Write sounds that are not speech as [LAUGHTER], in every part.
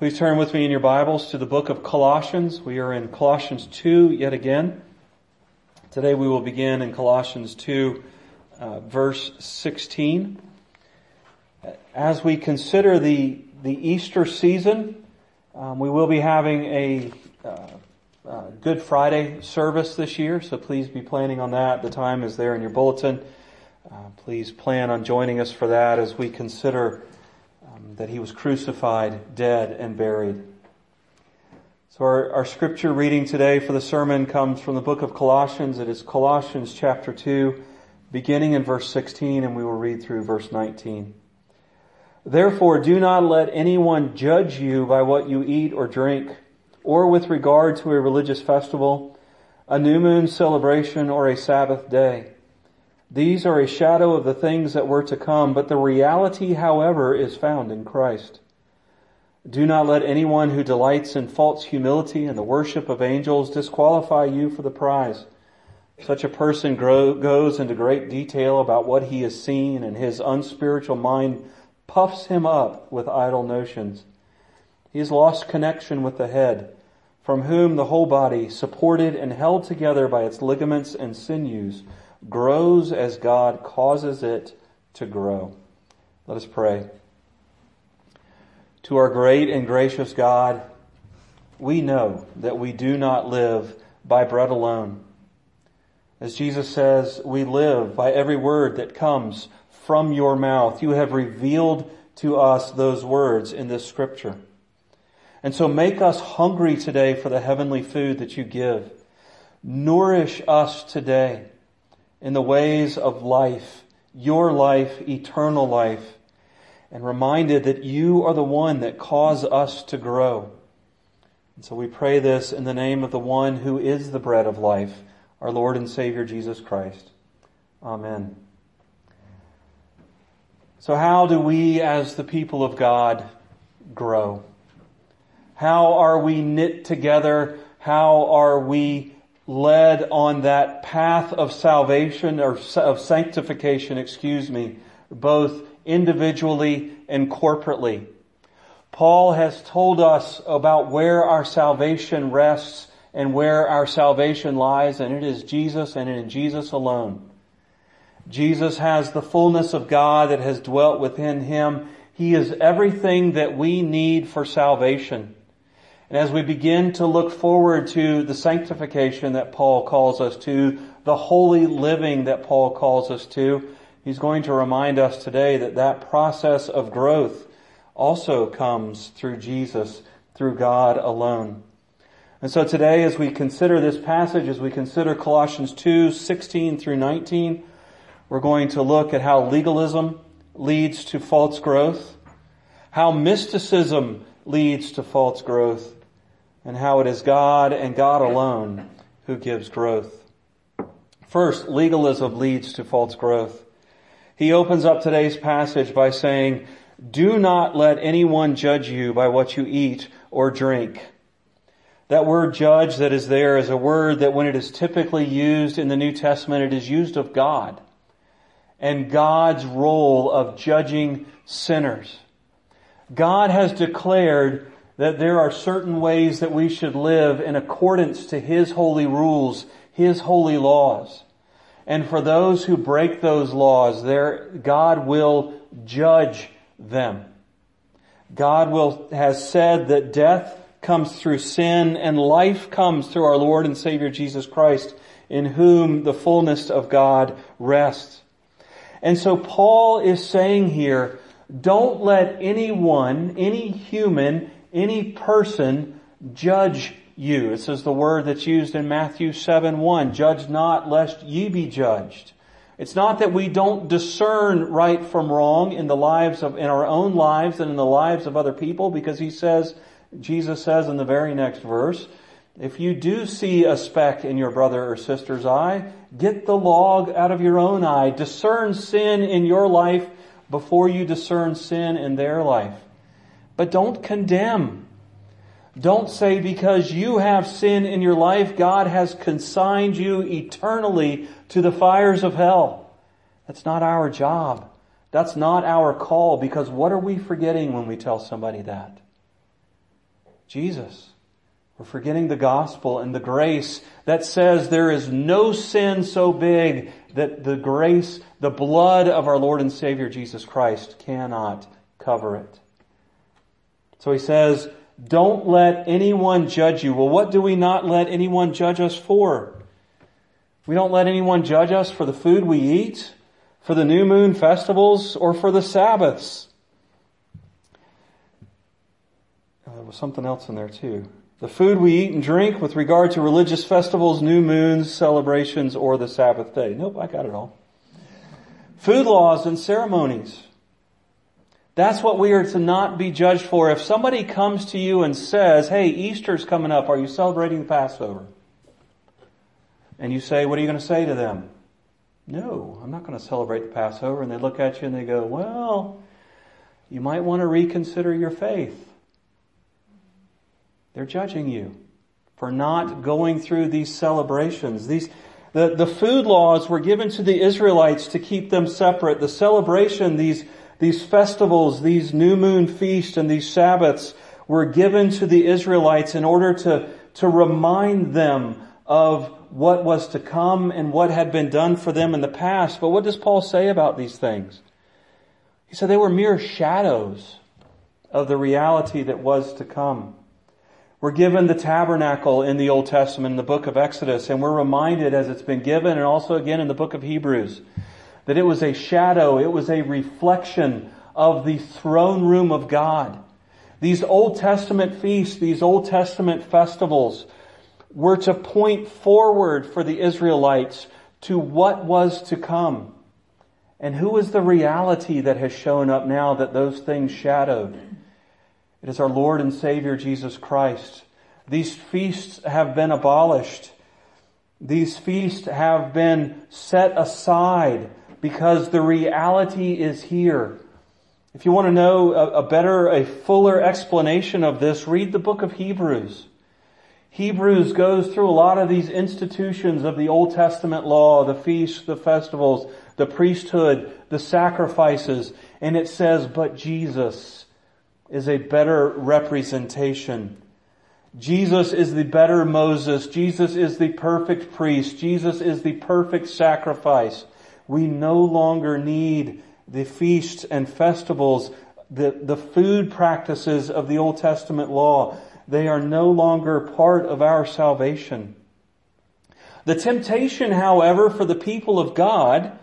Please turn with me in your Bibles to the book of Colossians. We are in Colossians 2 yet again. Today we will begin in Colossians 2, uh, verse 16. As we consider the, the Easter season, um, we will be having a uh, uh, Good Friday service this year, so please be planning on that. The time is there in your bulletin. Uh, please plan on joining us for that as we consider that he was crucified, dead, and buried. So our, our scripture reading today for the sermon comes from the book of Colossians. It is Colossians chapter 2, beginning in verse 16, and we will read through verse 19. Therefore, do not let anyone judge you by what you eat or drink, or with regard to a religious festival, a new moon celebration, or a Sabbath day these are a shadow of the things that were to come, but the reality, however, is found in Christ. Do not let anyone who delights in false humility and the worship of angels disqualify you for the prize. Such a person grow, goes into great detail about what he has seen and his unspiritual mind puffs him up with idle notions. He has lost connection with the head, from whom the whole body, supported and held together by its ligaments and sinews, grows as God causes it to grow. Let us pray. To our great and gracious God, we know that we do not live by bread alone. As Jesus says, we live by every word that comes from your mouth. You have revealed to us those words in this scripture. And so make us hungry today for the heavenly food that you give. Nourish us today in the ways of life, your life, eternal life, and reminded that you are the one that cause us to grow. And so we pray this in the name of the one who is the bread of life, our Lord and Savior Jesus Christ. Amen. So how do we as the people of God grow? How are we knit together? How are we led on that path of salvation or of sanctification, excuse me, both individually and corporately. Paul has told us about where our salvation rests and where our salvation lies, and it is Jesus and in Jesus alone. Jesus has the fullness of God that has dwelt within him. He is everything that we need for salvation. And as we begin to look forward to the sanctification that Paul calls us to, the holy living that Paul calls us to, he's going to remind us today that that process of growth also comes through Jesus, through God alone. And so today as we consider this passage, as we consider Colossians 2, 16 through 19, we're going to look at how legalism leads to false growth, how mysticism leads to false growth, and how it is God and God alone who gives growth. First, legalism leads to false growth. He opens up today's passage by saying, do not let anyone judge you by what you eat or drink. That word judge that is there is a word that when it is typically used in the New Testament, it is used of God and God's role of judging sinners. God has declared that there are certain ways that we should live in accordance to His holy rules, His holy laws. And for those who break those laws, there, God will judge them. God will, has said that death comes through sin and life comes through our Lord and Savior Jesus Christ, in whom the fullness of God rests. And so Paul is saying here, don't let anyone, any human, any person judge you. This is the word that's used in Matthew 7 1. Judge not lest ye be judged. It's not that we don't discern right from wrong in the lives of, in our own lives and in the lives of other people because he says, Jesus says in the very next verse, if you do see a speck in your brother or sister's eye, get the log out of your own eye. Discern sin in your life before you discern sin in their life. But don't condemn. Don't say because you have sin in your life, God has consigned you eternally to the fires of hell. That's not our job. That's not our call because what are we forgetting when we tell somebody that? Jesus. We're forgetting the gospel and the grace that says there is no sin so big that the grace, the blood of our Lord and Savior Jesus Christ cannot cover it. So he says, don't let anyone judge you. Well, what do we not let anyone judge us for? We don't let anyone judge us for the food we eat, for the new moon festivals, or for the Sabbaths. Uh, there was something else in there too. The food we eat and drink with regard to religious festivals, new moons, celebrations, or the Sabbath day. Nope, I got it all. Food laws and ceremonies. That's what we are to not be judged for. If somebody comes to you and says, hey, Easter's coming up, are you celebrating the Passover? And you say, what are you going to say to them? No, I'm not going to celebrate the Passover. And they look at you and they go, well, you might want to reconsider your faith. They're judging you for not going through these celebrations. These, the, the food laws were given to the Israelites to keep them separate. The celebration, these these festivals, these new moon feasts and these Sabbaths were given to the Israelites in order to, to remind them of what was to come and what had been done for them in the past. But what does Paul say about these things? He said they were mere shadows of the reality that was to come. We're given the tabernacle in the Old Testament in the book of Exodus, and we're reminded as it's been given and also again in the book of Hebrews that it was a shadow, it was a reflection of the throne room of God. These Old Testament feasts, these Old Testament festivals were to point forward for the Israelites to what was to come. And who is the reality that has shown up now that those things shadowed? It is our Lord and Savior Jesus Christ. These feasts have been abolished. These feasts have been set aside because the reality is here. If you want to know a, better, a fuller explanation of this, read the book of Hebrews. Hebrews goes through a lot of these institutions of the Old Testament law, the feasts, the festivals, the priesthood, the sacrifices, and it says, but Jesus is a better representation. Jesus is the better Moses. Jesus is the perfect priest. Jesus is the perfect sacrifice. We no longer need the feasts and festivals, the, the food practices of the Old Testament law. They are no longer part of our salvation. The temptation, however, for the people of God,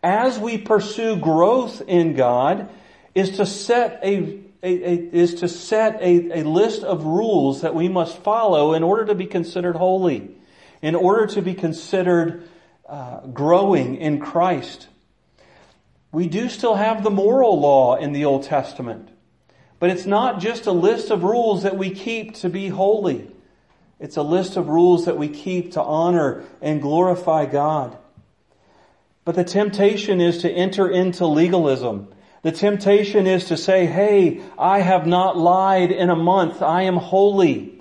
as we pursue growth in God, is to set a, a, a is to set a, a list of rules that we must follow in order to be considered holy, in order to be considered uh, growing in Christ. We do still have the moral law in the Old Testament, but it's not just a list of rules that we keep to be holy. It's a list of rules that we keep to honor and glorify God. But the temptation is to enter into legalism. The temptation is to say, hey, I have not lied in a month. I am holy.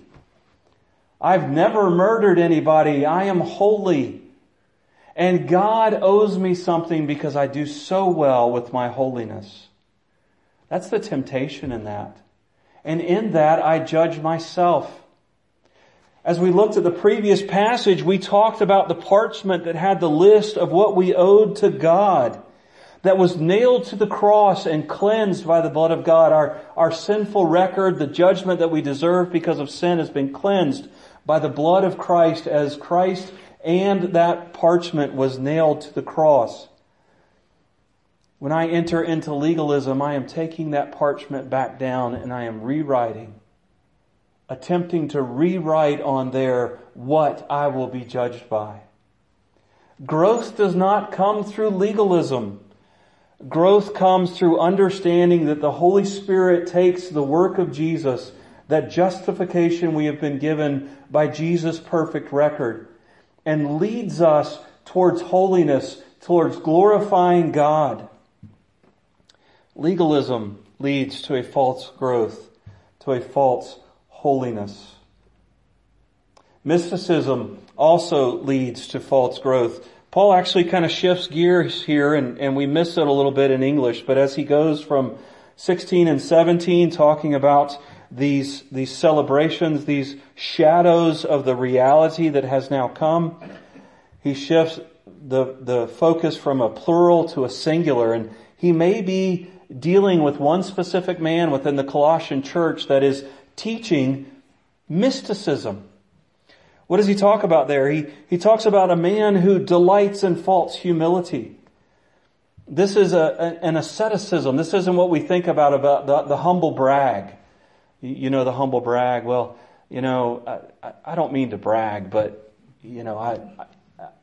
I've never murdered anybody. I am holy. And God owes me something because I do so well with my holiness. That's the temptation in that. And in that, I judge myself. As we looked at the previous passage, we talked about the parchment that had the list of what we owed to God that was nailed to the cross and cleansed by the blood of God. Our, our sinful record, the judgment that we deserve because of sin has been cleansed by the blood of Christ as Christ and that parchment was nailed to the cross. When I enter into legalism, I am taking that parchment back down and I am rewriting, attempting to rewrite on there what I will be judged by. Growth does not come through legalism. Growth comes through understanding that the Holy Spirit takes the work of Jesus, that justification we have been given by Jesus' perfect record, and leads us towards holiness, towards glorifying God. Legalism leads to a false growth, to a false holiness. Mysticism also leads to false growth. Paul actually kind of shifts gears here and, and we miss it a little bit in English, but as he goes from 16 and 17 talking about these, these celebrations, these shadows of the reality that has now come. He shifts the, the focus from a plural to a singular and he may be dealing with one specific man within the Colossian church that is teaching mysticism. What does he talk about there? He, he talks about a man who delights in false humility. This is a, an asceticism. This isn't what we think about about the, the humble brag. You know the humble brag. Well, you know, I, I don't mean to brag, but you know, I, I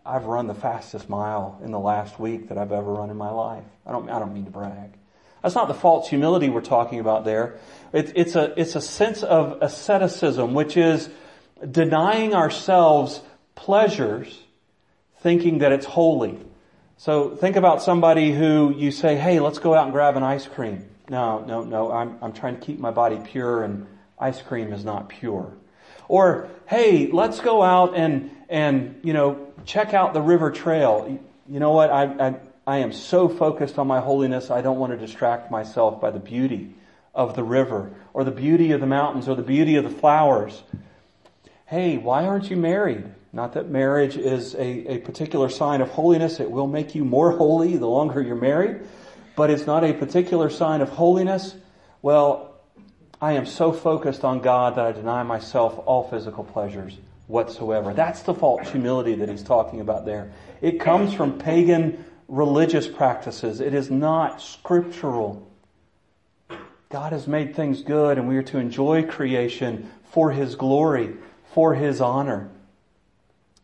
I've run the fastest mile in the last week that I've ever run in my life. I don't I don't mean to brag. That's not the false humility we're talking about there. It's, it's a it's a sense of asceticism, which is denying ourselves pleasures, thinking that it's holy. So think about somebody who you say, hey, let's go out and grab an ice cream. No, no, no, I'm, I'm trying to keep my body pure and ice cream is not pure. Or, hey, let's go out and, and, you know, check out the river trail. You know what? I, I, I am so focused on my holiness, I don't want to distract myself by the beauty of the river or the beauty of the mountains or the beauty of the flowers. Hey, why aren't you married? Not that marriage is a, a particular sign of holiness. It will make you more [LAUGHS] holy the longer you're married, but it's not a particular sign of holiness. Well, I am so focused on God that I deny myself all physical pleasures whatsoever. That's the false humility that he's talking about there. It comes from pagan religious practices. It is not scriptural. God has made things good and we are to enjoy creation for His glory, for His honor.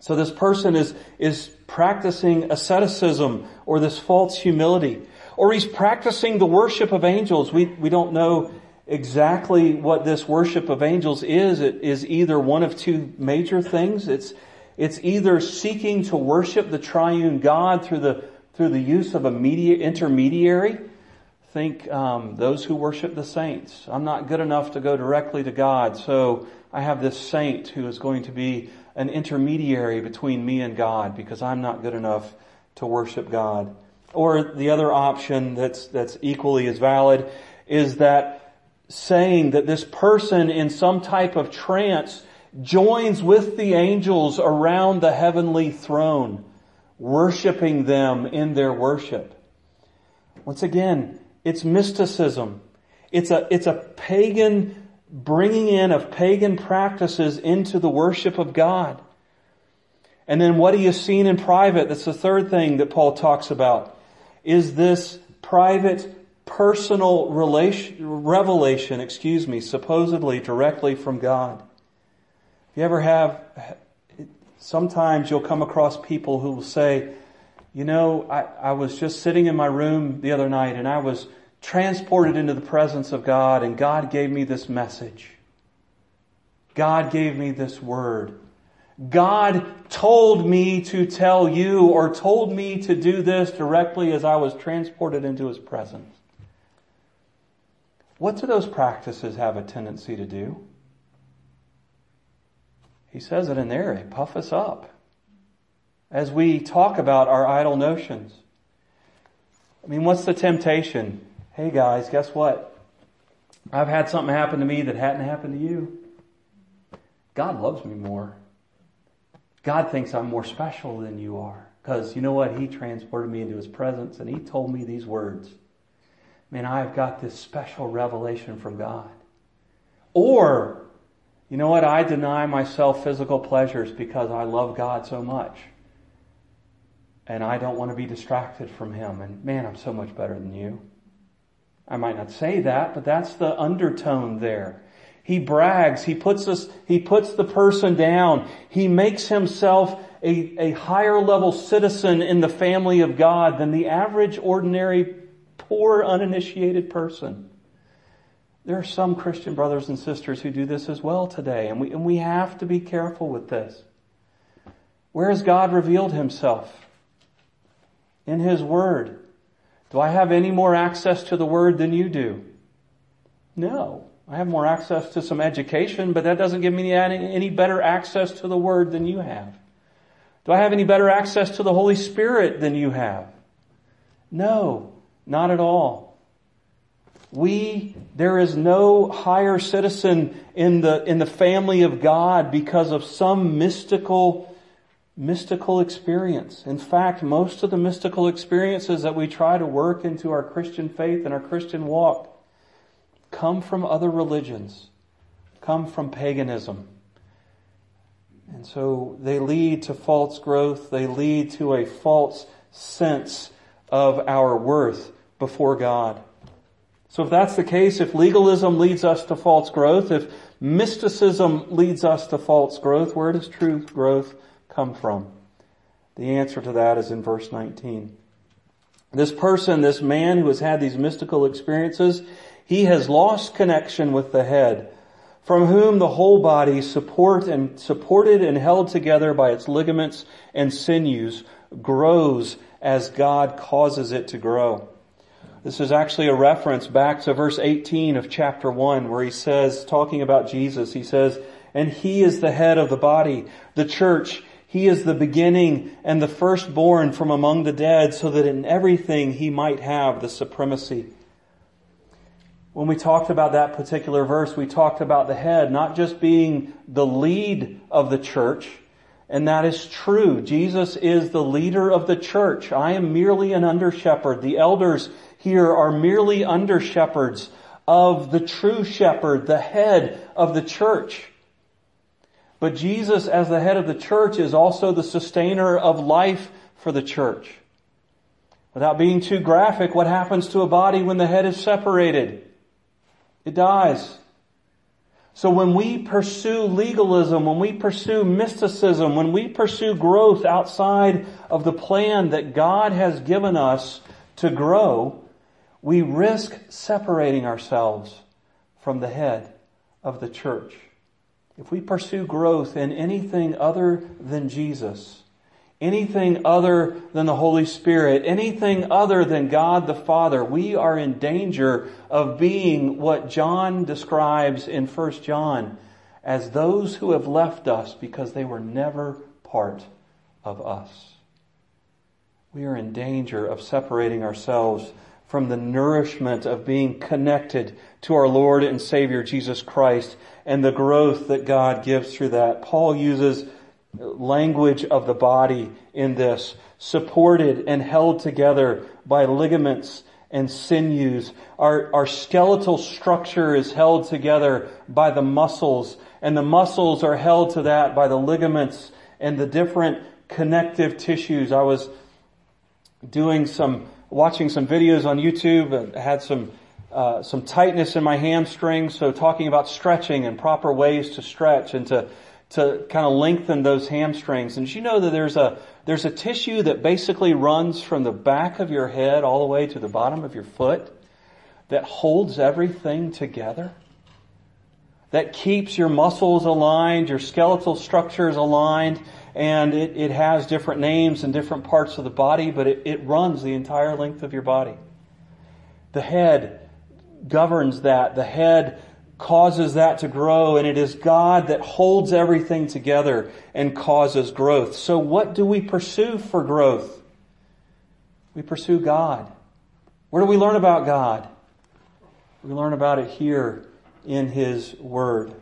So this person is, is practicing asceticism or this false humility. Or he's practicing the worship of angels. We, we don't know exactly what this worship of angels is. It is either one of two major things. It's, it's either seeking to worship the triune God through the, through the use of a media, intermediary. Think um, those who worship the saints. I'm not good enough to go directly to God, so I have this saint who is going to be an intermediary between me and God because I'm not good enough to worship God. Or the other option that's, that's equally as valid is that saying that this person in some type of trance joins with the angels around the heavenly throne, worshiping them in their worship. Once again, it's mysticism. It's a, it's a pagan bringing in of pagan practices into the worship of God. And then what he has seen in private, that's the third thing that Paul talks about, is this private personal relation, revelation, excuse me, supposedly directly from God. You ever have, sometimes you'll come across people who will say, you know, I, I was just sitting in my room the other night and I was transported into the presence of God and God gave me this message. God gave me this word. God told me to tell you or told me to do this directly as I was transported into His presence. What do those practices have a tendency to do? He says it in there, they puff us up. As we talk about our idle notions. I mean, what's the temptation? Hey guys, guess what? I've had something happen to me that hadn't happened to you. God loves me more. God thinks I'm more special than you are. Because you know what? He transported me into His presence and He told me these words. Man, I've got this special revelation from God. Or, you know what? I deny myself physical pleasures because I love God so much. And I don't want to be distracted from Him. And man, I'm so much better than you. I might not say that, but that's the undertone there. He brags. He puts us, he puts the person down. He makes himself a, a higher level citizen in the family of God than the average, ordinary, poor, uninitiated person. There are some Christian brothers and sisters who do this as well today, and we, and we have to be careful with this. Where has God revealed himself? In his word. Do I have any more access to the Word than you do? No. I have more access to some education, but that doesn't give me any better access to the Word than you have. Do I have any better access to the Holy Spirit than you have? No, not at all. We, there is no higher citizen in the, in the family of God because of some mystical, mystical experience. In fact, most of the mystical experiences that we try to work into our Christian faith and our Christian walk come from other religions, come from paganism. And so they lead to false growth. They lead to a false sense of our worth before God. So if that's the case, if legalism leads us to false growth, if mysticism leads us to false growth, where does true growth come from? The answer to that is in verse 19. This person, this man who has had these mystical experiences, he has lost connection with the head, from whom the whole body support and supported and held together by its ligaments and sinews grows as God causes it to grow. This is actually a reference back to verse 18 of chapter 1 where he says, talking about Jesus, he says, and he is the head of the body, the church. He is the beginning and the firstborn from among the dead so that in everything he might have the supremacy. When we talked about that particular verse, we talked about the head not just being the lead of the church, and that is true. Jesus is the leader of the church. I am merely an under shepherd. The elders here are merely under shepherds of the true shepherd, the head of the church. But Jesus, as the head of the church, is also the sustainer of life for the church. Without being too graphic, what happens to a body when the head is separated? It dies. So when we pursue legalism, when we pursue mysticism, when we pursue growth outside of the plan that God has given us to grow, we risk separating ourselves from the head of the church. If we pursue growth in anything other than Jesus, anything other than the Holy Spirit, anything other than God the Father, we are in danger of being what John describes in 1 John as those who have left us because they were never part of us. We are in danger of separating ourselves from the nourishment of being connected to our Lord and Savior Jesus Christ and the growth that God gives through that. Paul uses language of the body in this, supported and held together by ligaments and sinews. Our, our skeletal structure is held together by the muscles, and the muscles are held to that by the ligaments and the different connective tissues. I was doing some watching some videos on YouTube. I had some uh, some tightness in my hamstrings, so talking about stretching and proper ways to stretch and to to kind of lengthen those hamstrings. And you know that there's a there's a tissue that basically runs from the back of your head all the way to the bottom of your foot that holds everything together. That keeps your muscles aligned, your skeletal structures aligned, and it, it has different names in different parts of the body, but it, it runs the entire length of your body. The head governs that. The head causes that to grow, and it is God that holds everything together and causes growth. So what do we pursue for growth? We pursue God. Where do we learn about God? We learn about it here in His Word.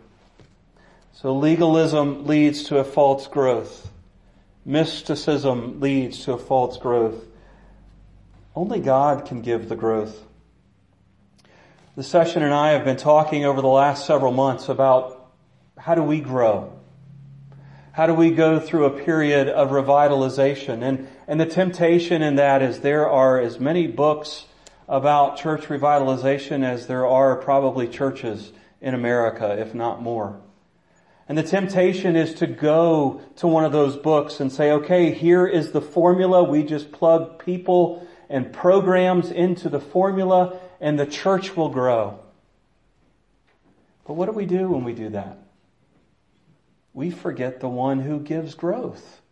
So legalism leads to a false growth. Mysticism leads to a false growth. Only God can give the growth. The session and I have been talking over the last several months about how do we grow? How do we go through a period of revitalization? And, and the temptation in that is there are as many books about church revitalization as there are probably churches in America, if not more. And the temptation is to go to one of those books and say, okay, here is the formula. We just plug people and programs into the formula and the church will grow. But what do we do when we do that? We forget the one who gives growth.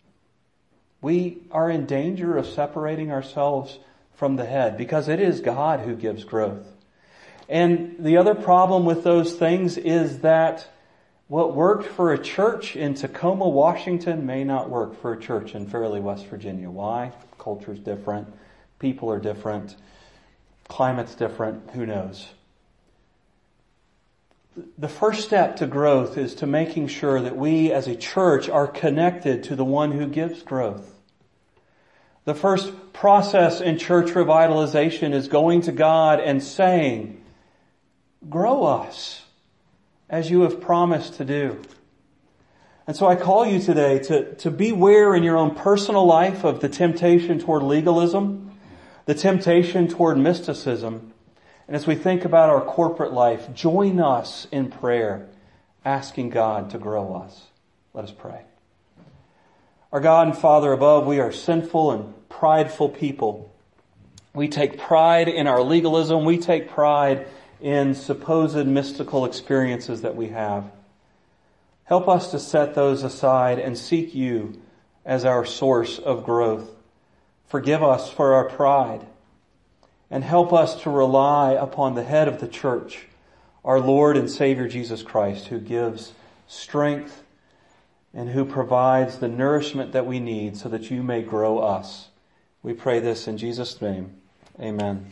We are in danger of separating ourselves from the head because it is God who gives growth. And the other problem with those things is that what worked for a church in Tacoma, Washington may not work for a church in Fairlea, West Virginia. Why? Culture's different. People are different. Climate's different. Who knows? the first step to growth is to making sure that we as a church are connected to the one who gives growth. The first process in church revitalization is going to God and saying, grow us as you have promised to do. And so I call you today to, to beware in your own personal life of the temptation toward legalism, the temptation toward mysticism. And as we think about our corporate life, join us in prayer, asking God to grow us. Let us pray. Our God and Father above, we are sinful and prideful people. We take pride in our legalism. We take pride in supposed mystical experiences that we have. Help us to set those aside and seek you as our source of growth. Forgive us for our pride and help us to rely upon the head of the church, our Lord and Savior Jesus Christ, who gives strength and who provides the nourishment that we need so that you may grow us. We pray this in Jesus' name. Amen.